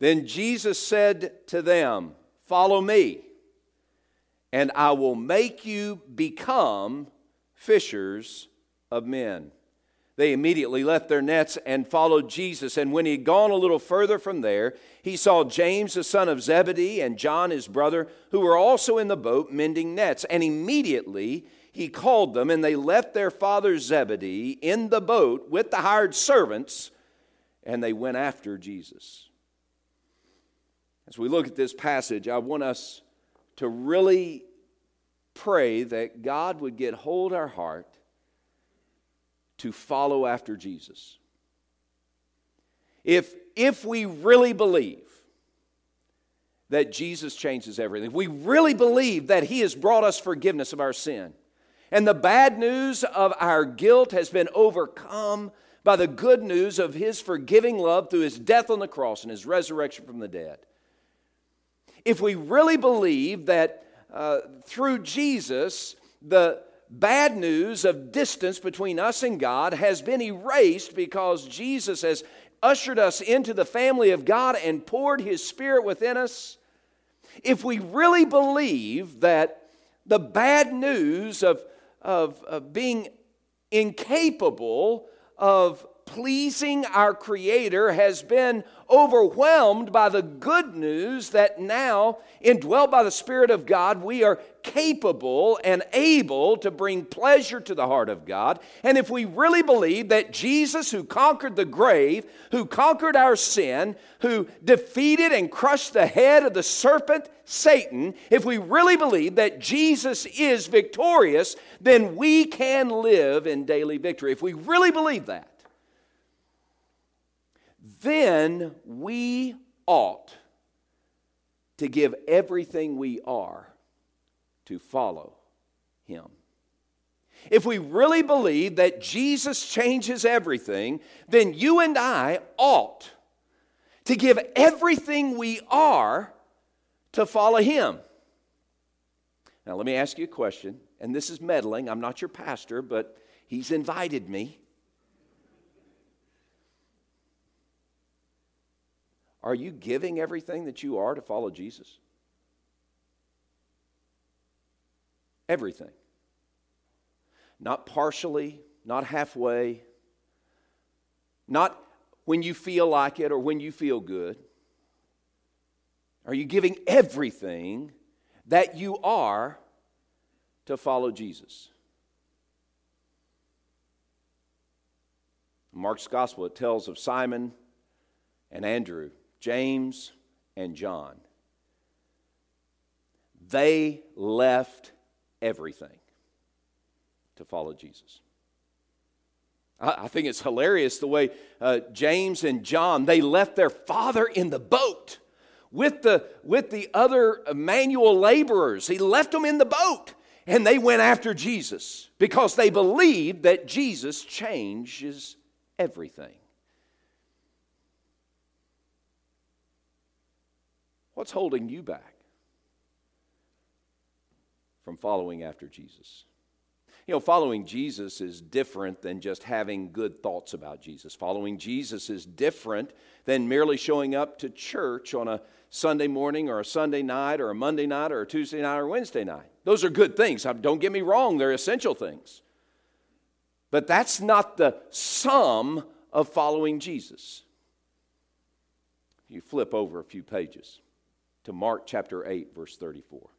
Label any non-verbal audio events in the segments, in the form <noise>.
Then Jesus said to them, Follow me, and I will make you become fishers of men. They immediately left their nets and followed Jesus. And when he had gone a little further from there, he saw James, the son of Zebedee, and John, his brother, who were also in the boat mending nets. And immediately he called them, and they left their father Zebedee in the boat with the hired servants, and they went after Jesus. As we look at this passage, I want us to really pray that God would get hold our heart to follow after Jesus. If, if we really believe that Jesus changes everything, if we really believe that He has brought us forgiveness of our sin, and the bad news of our guilt has been overcome by the good news of His forgiving love through His death on the cross and His resurrection from the dead. If we really believe that uh, through Jesus, the bad news of distance between us and God has been erased because Jesus has ushered us into the family of God and poured His Spirit within us, if we really believe that the bad news of, of, of being incapable of pleasing our Creator has been overwhelmed by the good news that now, indwelt by the Spirit of God, we are capable and able to bring pleasure to the heart of God. And if we really believe that Jesus, who conquered the grave, who conquered our sin, who defeated and crushed the head of the serpent, Satan, if we really believe that Jesus is victorious, then we can live in daily victory. If we really believe that, then we ought to give everything we are to follow him. If we really believe that Jesus changes everything, then you and I ought to give everything we are to follow him. Now, let me ask you a question, and this is meddling. I'm not your pastor, but he's invited me. Are you giving everything that you are to follow Jesus? Everything. Not partially, not halfway, not when you feel like it or when you feel good. Are you giving everything that you are to follow Jesus? Mark's gospel, it tells of Simon and Andrew James, and John. They left everything to follow Jesus. I, think it's hilarious the way uh, James and John they left their father in the boat with the with the other manual laborers. He left them in the boat and they went after Jesus because they believed that Jesus changes everything. What's holding you back from following after Jesus? You know, following Jesus is different than just having good thoughts about Jesus. Following Jesus is different than merely showing up to church on a Sunday morning or a Sunday night or a Monday night or a Tuesday night or Wednesday night. Those are good things. Don't get me wrong, they're essential things. But that's not the sum of following Jesus. You flip over a few pages to Mark chapter 8, verse 34.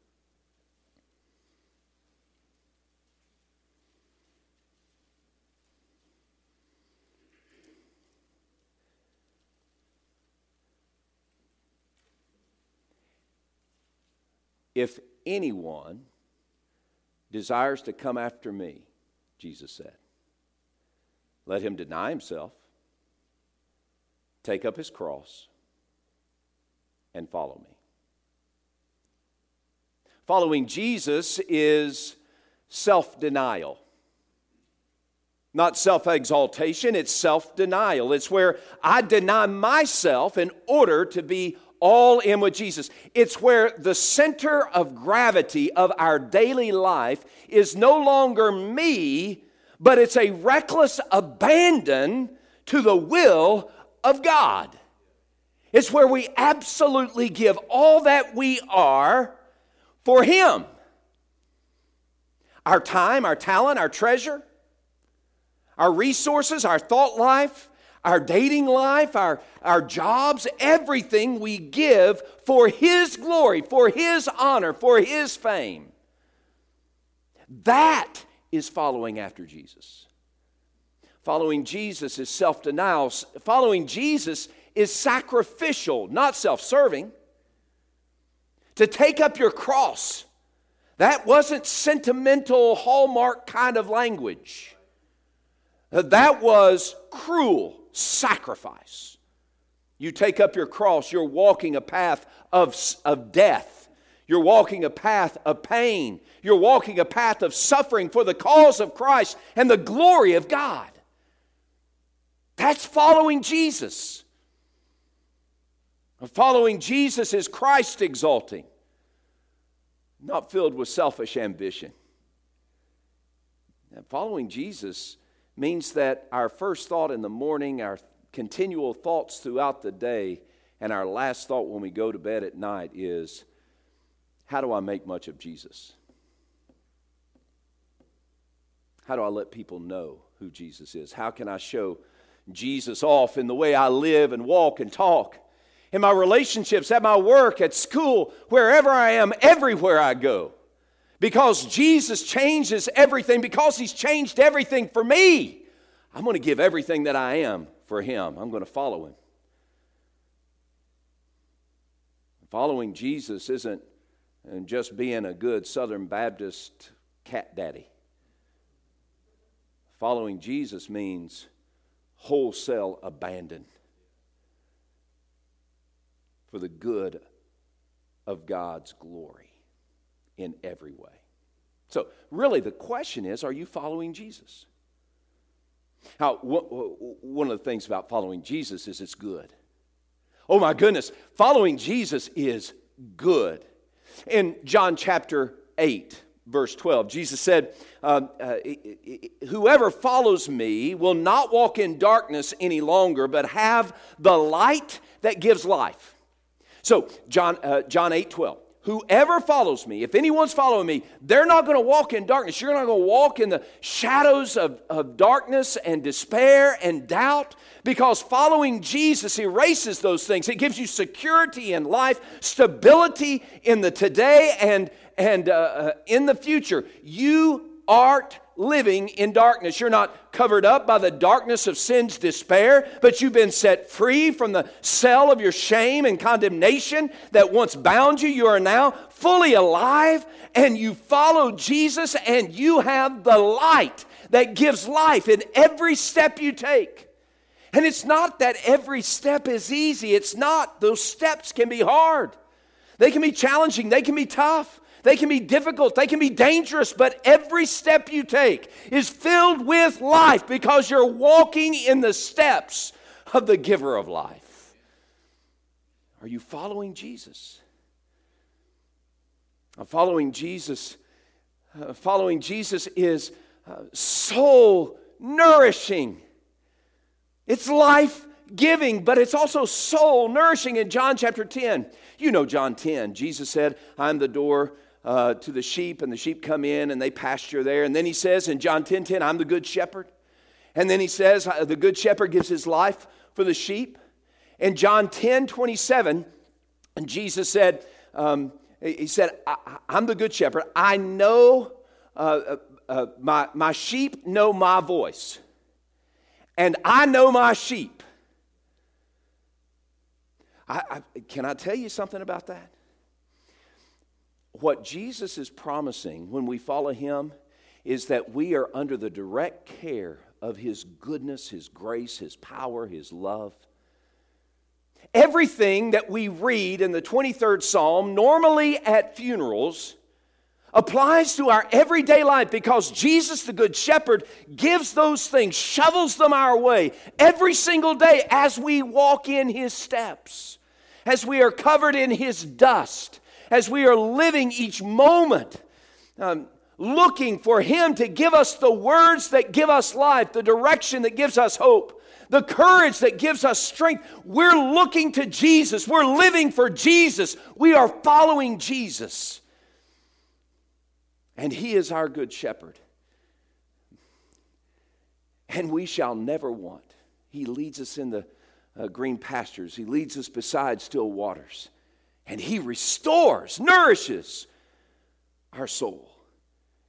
If anyone desires to come after me, Jesus said, let him deny himself, take up his cross, and follow me. Following Jesus is self denial. Not self exaltation, it's self denial. It's where I deny myself in order to be all in with Jesus. It's where the center of gravity of our daily life is no longer me, but it's a reckless abandon to the will of God. It's where we absolutely give all that we are for Him our time, our talent, our treasure, our resources, our thought life, our dating life, our, our jobs, everything we give for His glory, for His honor, for His fame. That is following after Jesus. Following Jesus is self denial. Following Jesus is sacrificial, not self serving. To take up your cross, that wasn't sentimental, hallmark kind of language. That was cruel sacrifice. You take up your cross, you're walking a path of, of death. You're walking a path of pain. You're walking a path of suffering for the cause of Christ and the glory of God. That's following Jesus. Following Jesus is Christ exalting, not filled with selfish ambition. And following Jesus means that our first thought in the morning, our continual thoughts throughout the day, and our last thought when we go to bed at night is how do I make much of Jesus? How do I let people know who Jesus is? How can I show Jesus off in the way I live and walk and talk, in my relationships, at my work, at school, wherever I am, everywhere I go. Because Jesus changes everything, because He's changed everything for me, I'm going to give everything that I am for Him. I'm going to follow Him. Following Jesus isn't just being a good Southern Baptist cat daddy. Following Jesus means wholesale abandon for the good of God's glory in every way. So, really, the question is are you following Jesus? Now, one of the things about following Jesus is it's good. Oh my goodness, following Jesus is good. In John chapter 8, verse 12. Jesus said, uh, uh, Whoever follows me will not walk in darkness any longer, but have the light that gives life. So, John, uh, John 8 12. Whoever follows me, if anyone's following me, they're not going to walk in darkness. You're not going to walk in the shadows of, of darkness and despair and doubt because following Jesus erases those things. It gives you security in life, stability in the today and, and uh, uh, in the future. You aren't living in darkness. You're not covered up by the darkness of sin's despair, but you've been set free from the cell of your shame and condemnation that once bound you. You are now fully alive and you follow Jesus and you have the light that gives life in every step you take. And it's not that every step is easy. It's not. Those steps can be hard. They can be challenging. They can be tough. They can be difficult, they can be dangerous, but every step you take is filled with life because you're walking in the steps of the giver of life. Are you following Jesus? Following Jesus, uh, following Jesus is uh, soul nourishing. It's life giving, but it's also soul nourishing. In John chapter 10, you know John 10, Jesus said, I'm the door uh, to the sheep, and the sheep come in and they pasture there. And then he says in John 10 10, I'm the good shepherd. And then he says, uh, the good shepherd gives his life for the sheep. In John 10 27, and Jesus said, um, he said, I, am the good shepherd. I know uh, uh, uh, my, my sheep know my voice, and I know my sheep. I, I, can I tell you something about that? What Jesus is promising when we follow him is that we are under the direct care of his goodness, his grace, his power, his love. Everything that we read in the 23rd Psalm, normally at funerals, applies to our everyday life because Jesus, the Good Shepherd, gives those things, shovels them our way every single day as we walk in His steps, as we are covered in His dust, as we are living each moment, um, looking for Him to give us the words that give us life, the direction that gives us hope, the courage that gives us strength. We're looking to Jesus. We're living for Jesus. We are following Jesus. And He is our good shepherd. And we shall never want. He leads us in the uh, green pastures, He leads us beside still waters. And He restores, nourishes our soul.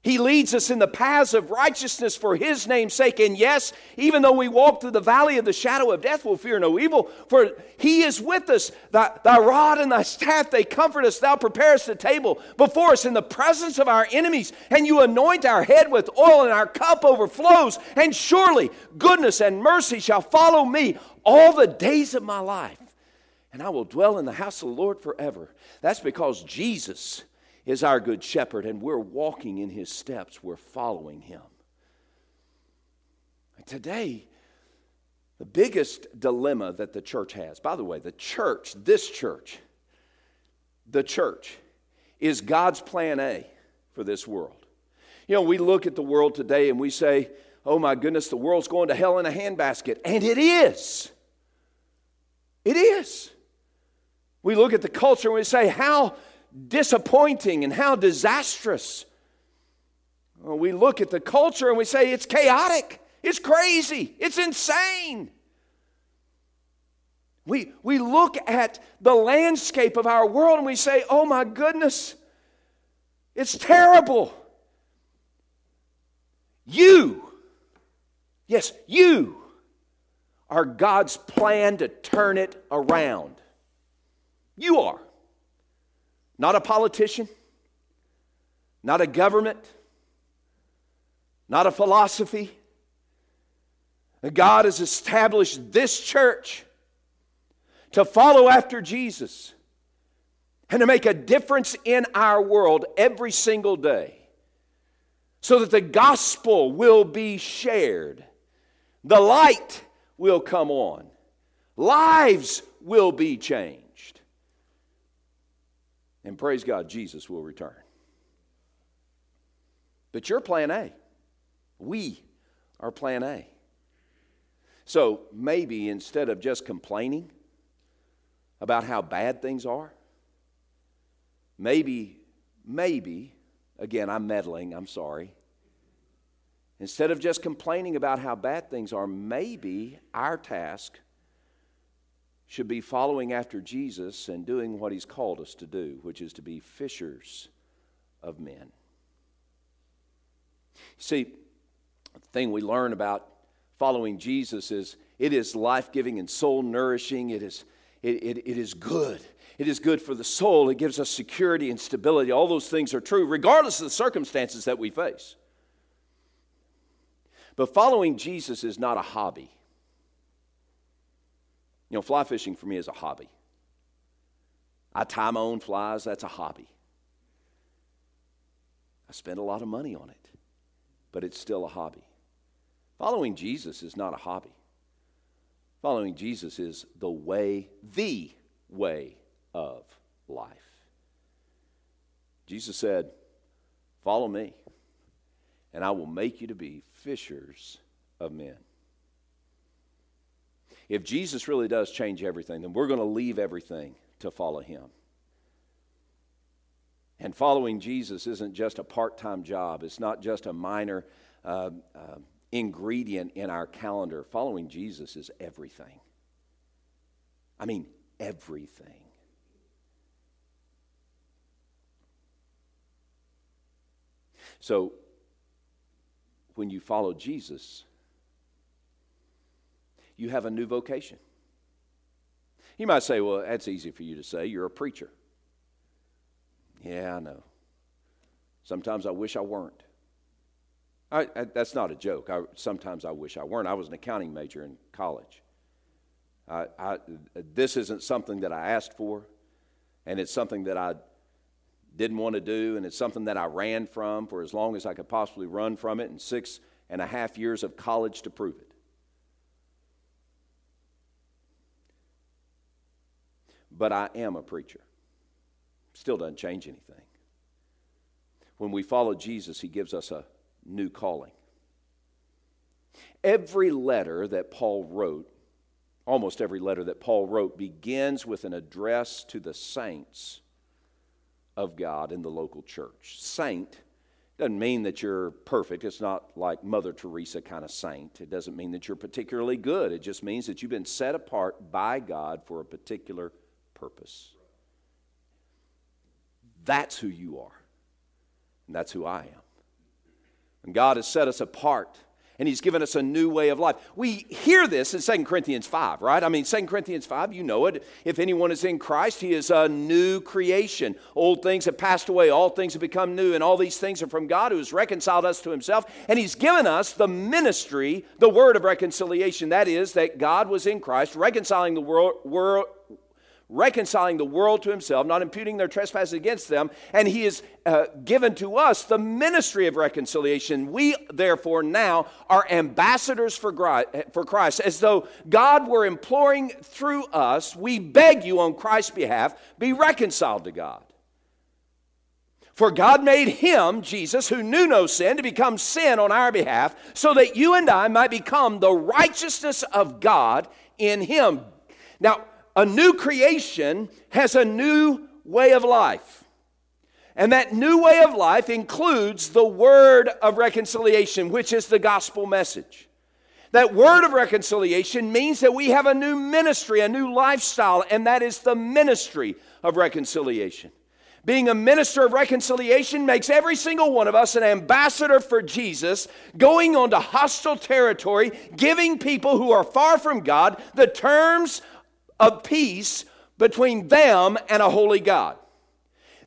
He leads us in the paths of righteousness for His name's sake. And yes, even though we walk through the valley of the shadow of death, we'll fear no evil, for He is with us. Thy, thy rod and thy staff, they comfort us. Thou preparest a table before us in the presence of our enemies, and you anoint our head with oil, and our cup overflows. And surely goodness and mercy shall follow me all the days of my life. And I will dwell in the house of the Lord forever. That's because Jesus is our good shepherd, and we're walking in his steps. We're following him. Today, the biggest dilemma that the church has, by the way, the church, this church, the church, is God's plan A for this world. You know, we look at the world today and we say, oh my goodness, the world's going to hell in a handbasket. And it is. It is. We look at the culture and we say, how disappointing and how disastrous. Well, we look at the culture and we say it's chaotic, it's crazy, it's insane. We, we look at the landscape of our world and we say, oh my goodness, it's terrible. You, yes, you are God's plan to turn it around. You are. Not a politician, not a government, not a philosophy. God has established this church to follow after Jesus and to make a difference in our world every single day so that the gospel will be shared, the light will come on, lives will be changed. And praise God, Jesus will return. But you're plan A. We are plan A. So maybe instead of just complaining about how bad things are, maybe, maybe, again, I'm meddling, I'm sorry. Instead of just complaining about how bad things are, maybe our task should be following after Jesus and doing what he's called us to do, which is to be fishers of men. See, the thing we learn about following Jesus is it is life giving and soul nourishing. It is, it, it, it is good. It is good for the soul. It gives us security and stability. All those things are true, regardless of the circumstances that we face. But following Jesus is not a hobby. You know, fly fishing for me is a hobby. I tie my own flies, that's a hobby. I spend a lot of money on it, but it's still a hobby. Following Jesus is not a hobby. Following Jesus is the way, the way of life. Jesus said, Follow me, and I will make you to be fishers of men. If Jesus really does change everything, then we're going to leave everything to follow him. And following Jesus isn't just a part time job, it's not just a minor uh, uh, ingredient in our calendar. Following Jesus is everything. I mean, everything. So, when you follow Jesus, you have a new vocation. You might say, well, that's easy for you to say. You're a preacher. Yeah, I know. Sometimes I wish I weren't. I, I, that's not a joke. I, sometimes I wish I weren't. I was an accounting major in college. this isn't something that I asked for, and it's something that I didn't want to do, and it's something that I ran from for as long as I could possibly run from it, and six and a half years of college to prove it. But I am a preacher. Still doesn't change anything. When we follow Jesus, he gives us a new calling. Every letter that Paul wrote almost every letter that Paul wrote begins with an address to the saints of God in the local church. Saint doesn't mean that you're perfect. It's not like Mother Teresa kind of saint. It doesn't mean that you're particularly good. It just means that you've been set apart by God for a particular purpose. That's who you are. And that's who I am. And God has set us apart and he's given us a new way of life. We hear this in 2 Corinthians 5, right? I mean, 2 Corinthians 5, you know it. If anyone is in Christ, he is a new creation. Old things have passed away, all things have become new, and all these things are from God who has reconciled us to himself. And he's given us the ministry, the word of reconciliation. That is, that God was in Christ, reconciling the world, world reconciling the world to himself, not imputing their trespasses against them, and he has uh, given to us the ministry of reconciliation. We, therefore, now are ambassadors for Christ, as though God were imploring through us, we beg you on Christ's behalf, be reconciled to God. For God made him, Jesus, who knew no sin, to become sin on our behalf, so that you and I might become the righteousness of God in him. Now, a new creation has a new way of life. And that new way of life includes the word of reconciliation, which is the gospel message. That word of reconciliation means that we have a new ministry, a new lifestyle, and that is the ministry of reconciliation. Being a minister of reconciliation makes every single one of us an ambassador for Jesus, going onto hostile territory, giving people who are far from God the terms of peace between them and a holy God.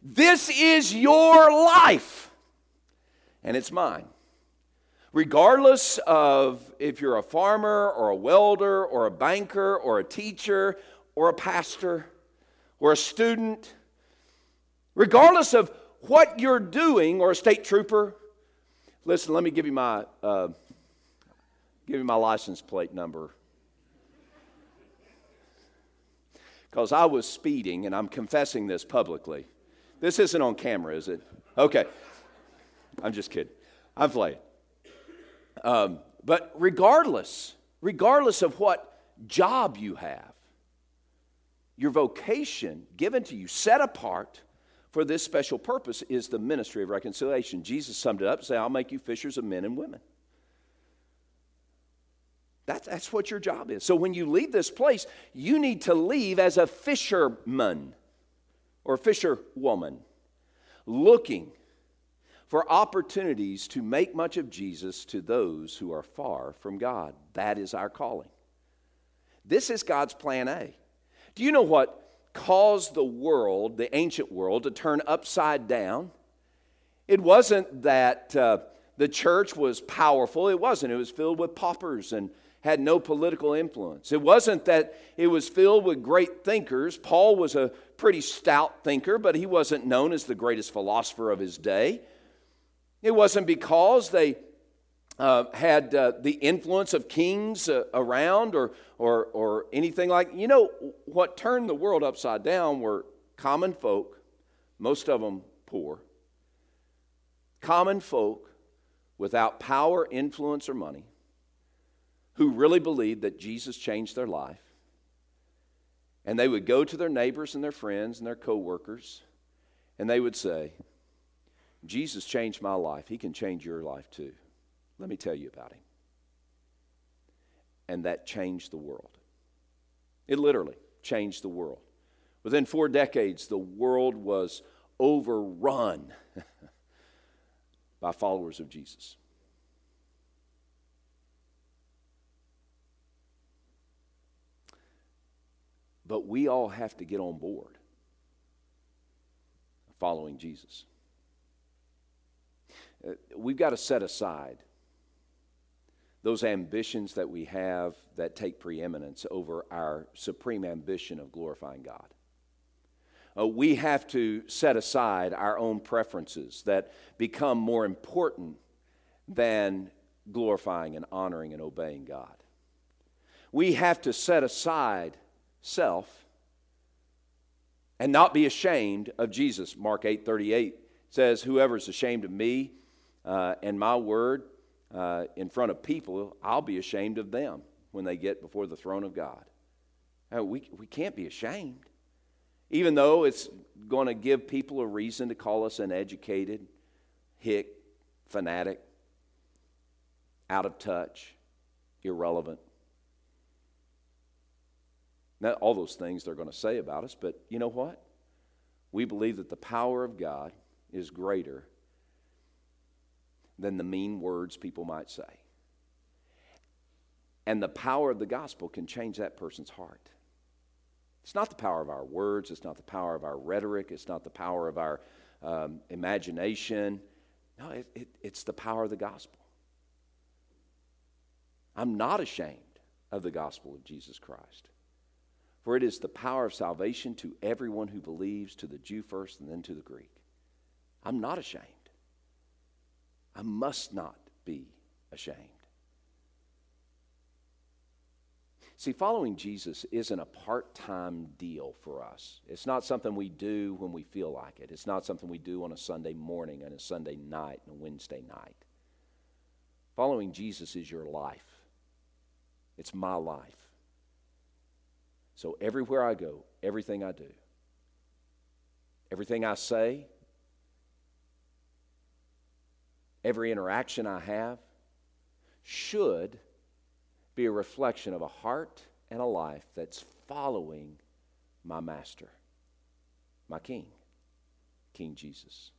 This is your life, and it's mine. Regardless of if you're a farmer or a welder or a banker or a teacher or a pastor or a student, regardless of what you're doing or a state trooper, listen, let me give you my, uh, give you my license plate number because I was speeding, and I'm confessing this publicly. This isn't on camera, is it? Okay. I'm just kidding. I'm playing. Um, but regardless, regardless of what job you have, your vocation given to you, set apart for this special purpose, is the ministry of reconciliation. Jesus summed it up said, I'll make you fishers of men and women. That's, that's what your job is. So when you leave this place, you need to leave as a fisherman or fisherwoman, looking for opportunities to make much of Jesus to those who are far from God. That is our calling. This is God's plan A. Do you know what caused the world, the ancient world, to turn upside down? It wasn't that uh, the church was powerful, it wasn't. It was filled with paupers and had no political influence. It wasn't that it was filled with great thinkers. Paul was a pretty stout thinker, but he wasn't known as the greatest philosopher of his day. It wasn't because they uh, had uh, the influence of kings uh, around or, or, or anything like you know what turned the world upside down were common folk most of them poor common folk without power influence or money who really believed that Jesus changed their life. And they would go to their neighbors and their friends and their coworkers, and they would say, Jesus changed my life. He can change your life too. Let me tell you about him. And that changed the world. It literally changed the world. Within four decades, the world was overrun <laughs> by followers of Jesus. But we all have to get on board following Jesus. Uh, we've got to set aside those ambitions that we have that take preeminence over our supreme ambition of glorifying God. Uh, we have to set aside our own preferences that become more important than glorifying and honoring and obeying God. We have to set aside self and not be ashamed of Jesus. Mark 8 38 says, Whoever is ashamed of me uh, and my word uh, in front of people, I'll be ashamed of them when they get before the throne of God. Uh, we, we can't be ashamed. Even though it's going to give people a reason to call us uneducated, hick, fanatic, out of touch, irrelevant. Now, all those things they're going to say about us, but you know what? We believe that the power of God is greater than the mean words people might say. And the power of the gospel can change that person's heart. It's not the power of our words, it's not the power of our rhetoric, it's not the power of our um, imagination. No, it, it, it's the power of the gospel. I'm not ashamed of the gospel of Jesus Christ. For it is the power of salvation to everyone who believes, to the Jew first and then to the Greek. I'm not ashamed. I must not be ashamed. See, following Jesus isn't a part time deal for us. It's not something we do when we feel like it. It's not something we do on a Sunday morning and a Sunday night and a Wednesday night. Following Jesus is your life, it's my life. So everywhere I go, everything I do, everything I say, every interaction I have should be a reflection of a heart and a life that's following my master, my king, King Jesus.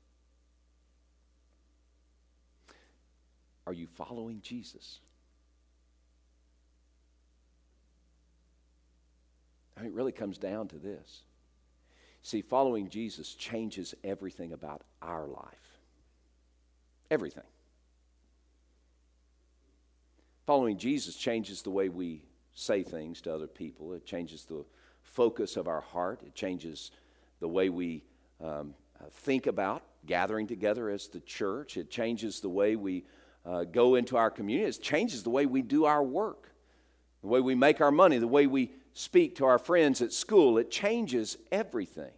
Are you following Jesus? I mean, it really comes down to this. See, following Jesus changes everything about our life. Everything. Following Jesus changes the way we say things to other people, it changes the focus of our heart, it changes the way we um, think about gathering together as the church, it changes the way we uh, go into our community, it changes the way we do our work, the way we make our money, the way we speak to our friends at school. It changes everything.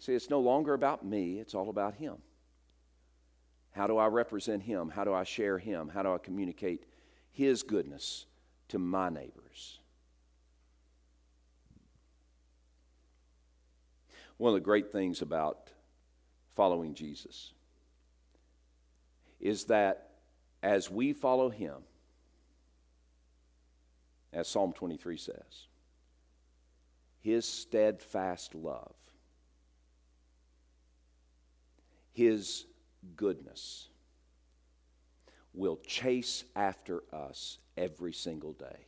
See, it's no longer about me, it's all about Him. How do I represent Him? How do I share Him? How do I communicate His goodness to my neighbors? One of the great things about following Jesus is that as we follow Him, as Psalm 23 says. His steadfast love, His goodness will chase after us every single day,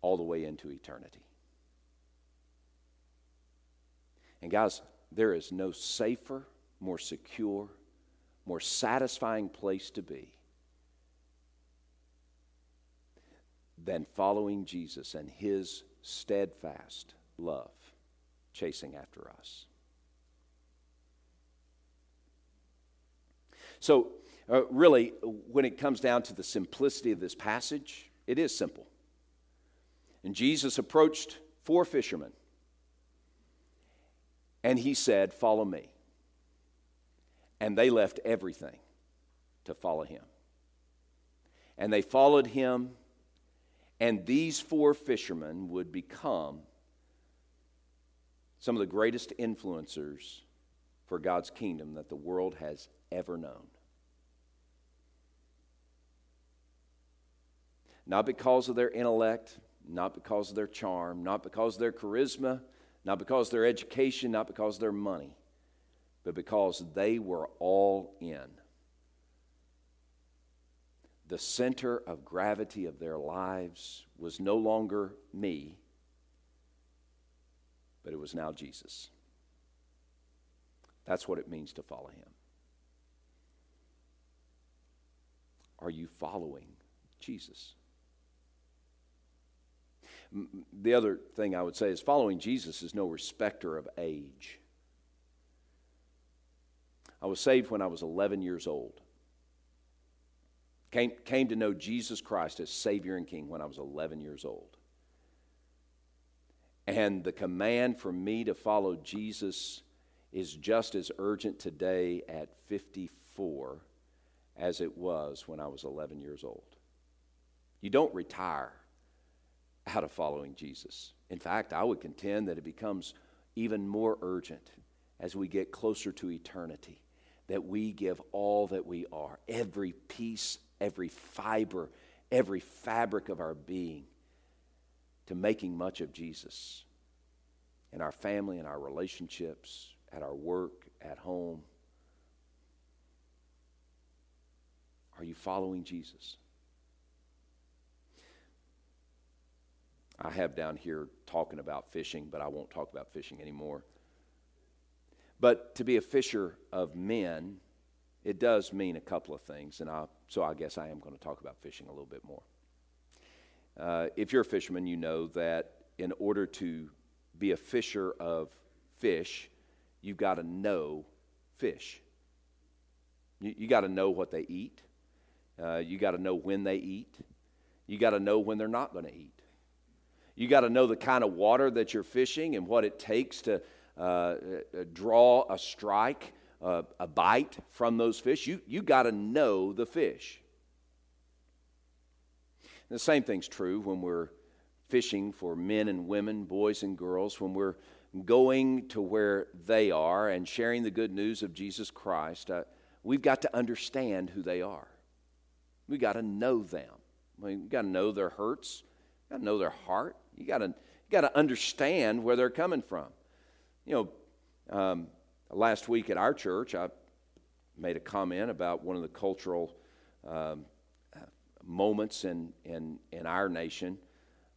all the way into eternity. And, guys, there is no safer, more secure, more satisfying place to be than following Jesus and his steadfast love chasing after us. So, uh, really, when it comes down to the simplicity of this passage, it is simple. And Jesus approached four fishermen and he said, Follow me. And they left everything to follow him. And they followed him and these four fishermen would become some of the greatest influencers for God's kingdom that the world has ever known. Not because of their intellect, not because of their charm, not because of their charisma, not because of their education, not because of their money, but because they were all in the center of gravity of their lives was no longer me, but it was now Jesus. That's what it means to follow him. Are you following Jesus? The other thing I would say is following Jesus is no respecter of age. I was saved when I was 11 years old. Came, came to know Jesus Christ as Savior and King when I was 11 years old. And the command for me to follow Jesus is just as urgent today at 54 as it was when I was 11 years old. You don't retire out of following Jesus. In fact, I would contend that it becomes even more urgent as we get closer to eternity that we give all that we are, every piece, every fiber, every fabric of our being, to making much of Jesus in our family, in our relationships, at our work, at home. Are you following Jesus? I have down here talking about fishing, but I won't talk about fishing anymore. But to be a fisher of men, it does mean a couple of things, and I, so I guess I am going to talk about fishing a little bit more. Uh, if you're a fisherman, you know that in order to be a fisher of fish, you've got to know fish. You, you got to know what they eat. Uh, you got to know when they eat. You got to know when they're not going to eat. You got to know the kind of water that you're fishing and what it takes to uh, uh draw a strike, a bite from those fish. You, you got to know the fish. And the same thing's true when we're fishing for men and women, boys and girls, when we're going to where they are and sharing the good news of Jesus Christ. Uh, we've got to understand who they are. We've got to know them. We've got to know their hurts, got to know their heart. You got to, you got to understand where they're coming from. You know, um, last week at our church, I made a comment about one of the cultural um, moments in, in, in our nation.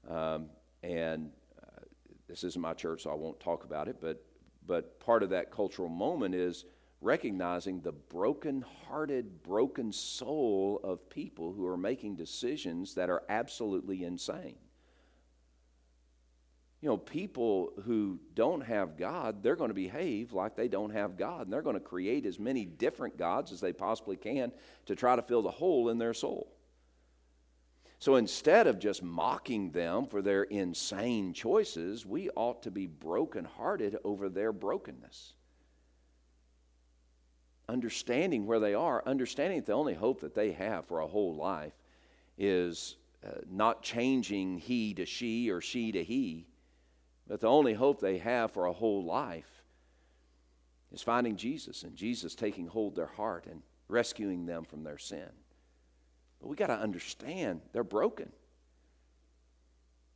Um, and uh, this isn't my church, so I won't talk about it, but, but part of that cultural moment is recognizing the broken hearted, broken soul of people who are making decisions that are absolutely insane. You know, people who don't have God, they're going to behave like they don't have God, and they're going to create as many different gods as they possibly can to try to fill the hole in their soul. So instead of just mocking them for their insane choices, we ought to be brokenhearted over their brokenness. Understanding where they are, understanding that the only hope that they have for a whole life is uh, not changing he to she or she to he, but the only hope they have for a whole life is finding Jesus and Jesus taking hold their heart and rescuing them from their sin. But we got to understand they're broken.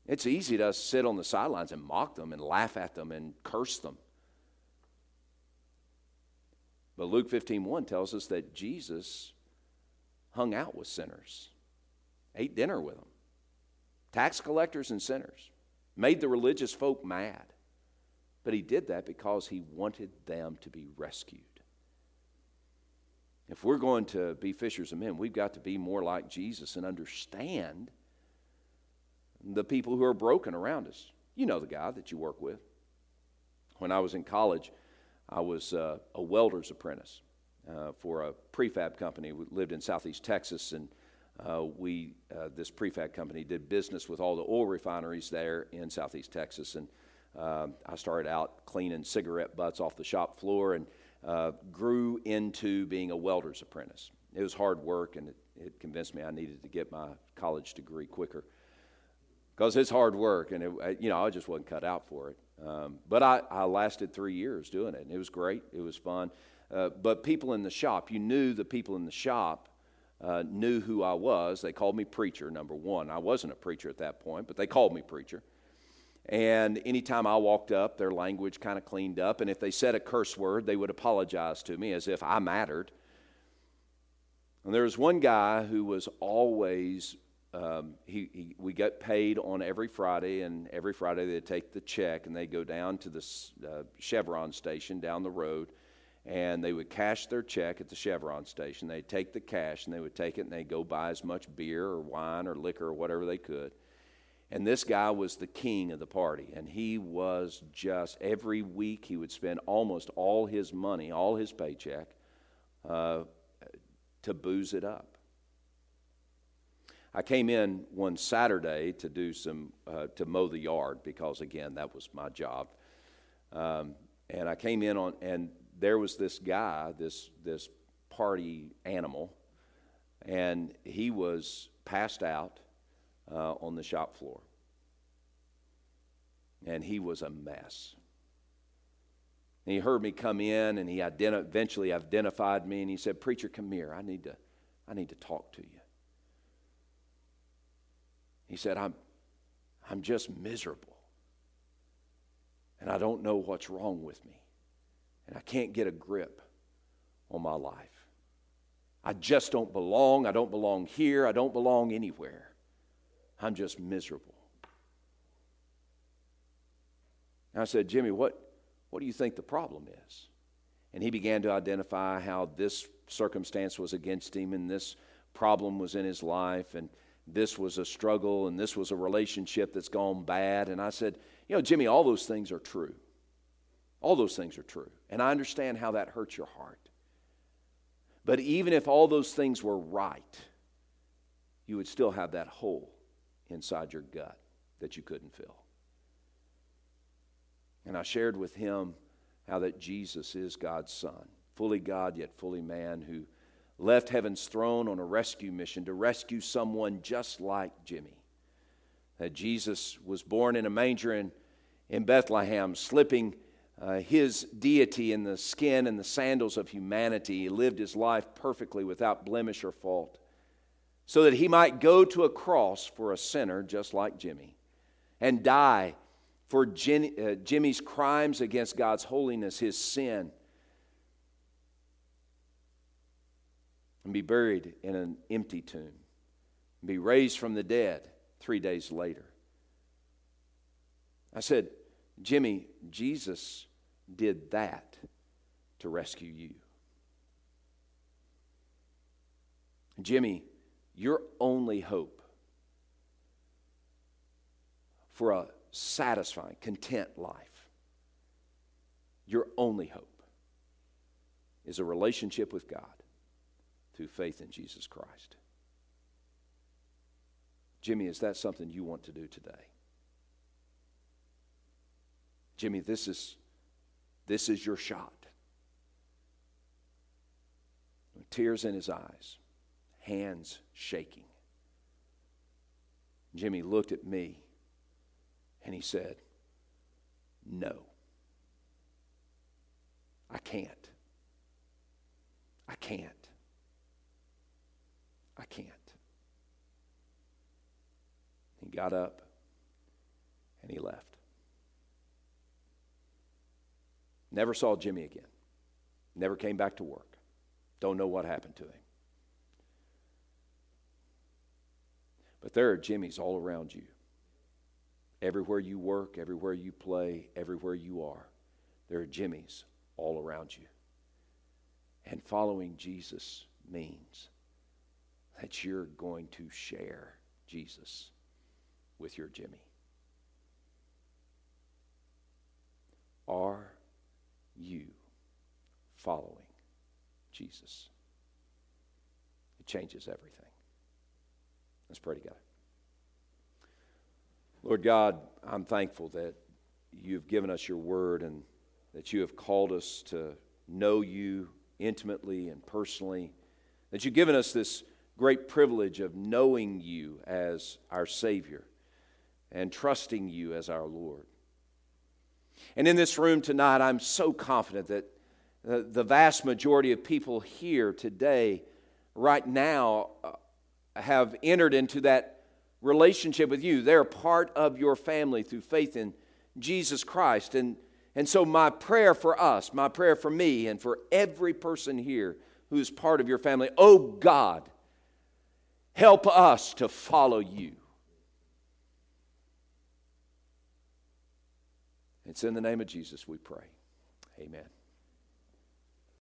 It's easy to sit on the sidelines and mock them and laugh at them and curse them. But Luke 15:1 tells us that Jesus hung out with sinners, ate dinner with them, tax collectors and sinners, made the religious folk mad. But he did that because he wanted them to be rescued. If we're going to be fishers of men, we've got to be more like Jesus and understand the people who are broken around us. You know the guy that you work with. When I was in college, I was uh, a welder's apprentice uh, for a prefab company. We lived in southeast Texas, and uh, we uh, this prefab company did business with all the oil refineries there in southeast Texas. And um, I started out cleaning cigarette butts off the shop floor and uh, grew into being a welder's apprentice. It was hard work, and it, it convinced me I needed to get my college degree quicker because it's hard work, and it, you know I just wasn't cut out for it. Um, but I, I lasted three years doing it, and it was great. It was fun. Uh, but people in the shop, you knew the people in the shop uh, knew who I was. They called me preacher. Number one, I wasn't a preacher at that point, but they called me preacher. And anytime I walked up, their language kind of cleaned up. And if they said a curse word, they would apologize to me as if I mattered. And there was one guy who was always, um, he, he, we got paid on every Friday, and every Friday they'd take the check and they'd go down to the uh, Chevron station down the road, and they would cash their check at the Chevron station. They'd take the cash and they would take it and they'd go buy as much beer or wine or liquor or whatever they could. And this guy was the king of the party. And he was just, every week, he would spend almost all his money, all his paycheck, uh, to booze it up. I came in one Saturday to do some, uh, to mow the yard because, again, that was my job. Um, and I came in on, and there was this guy, this, this party animal, and he was passed out uh, on the shop floor. and he was a mess. And he heard me come in, and he eventually identified me, and he said, "Preacher, come here. I need to, I need to talk to you." He said, "I'm, I'm just miserable, and I don't know what's wrong with me, and I can't get a grip on my life. I just don't belong. I don't belong here. I don't belong anywhere. I'm just miserable." And I said, Jimmy, what, what do you think the problem is? And he began to identify how this circumstance was against him and this problem was in his life and this was a struggle and this was a relationship that's gone bad. And I said, You know, Jimmy, all those things are true. All those things are true. And I understand how that hurts your heart. But even if all those things were right, you would still have that hole inside your gut that you couldn't fill. And I shared with him how that Jesus is God's Son, fully God yet fully man, who left heaven's throne on a rescue mission to rescue someone just like Jimmy. That Jesus was born in a manger in, in Bethlehem, slipping uh, his deity in the skin and the sandals of humanity. He lived his life perfectly without blemish or fault, so that he might go to a cross for a sinner just like Jimmy and die for Jenny, uh, Jimmy's crimes against God's holiness, his sin, and be buried in an empty tomb, and be raised from the dead three days later. I said, Jimmy, Jesus did that to rescue you. Jimmy, your only hope for a satisfying, content life, your only hope is a relationship with God through faith in Jesus Christ. Jimmy, is that something you want to do today? Jimmy, this is this is your shot. Tears in his eyes, hands shaking. Jimmy looked at me and he said, No. I can't. I can't. I can't. He got up and he left. Never saw Jimmy again. Never came back to work. Don't know what happened to him. But there are Jimmys all around you. Everywhere you work, everywhere you play, everywhere you are, there are Jimmys all around you. And following Jesus means that you're going to share Jesus with your Jimmy. Are following Jesus? It changes everything. Let's pray together. Lord God, I'm thankful that you've given us your word and that you have called us to know you intimately and personally, that you've given us this great privilege of knowing you as our Savior and trusting you as our Lord. And in this room tonight, I'm so confident that the vast majority of people here today, right now, uh, have entered into that relationship with you. They're part of your family through faith in Jesus Christ. And, and so, my prayer for us, my prayer for me, and for every person here who is part of your family, oh God, help us to follow you. It's in the name of Jesus we pray. Amen.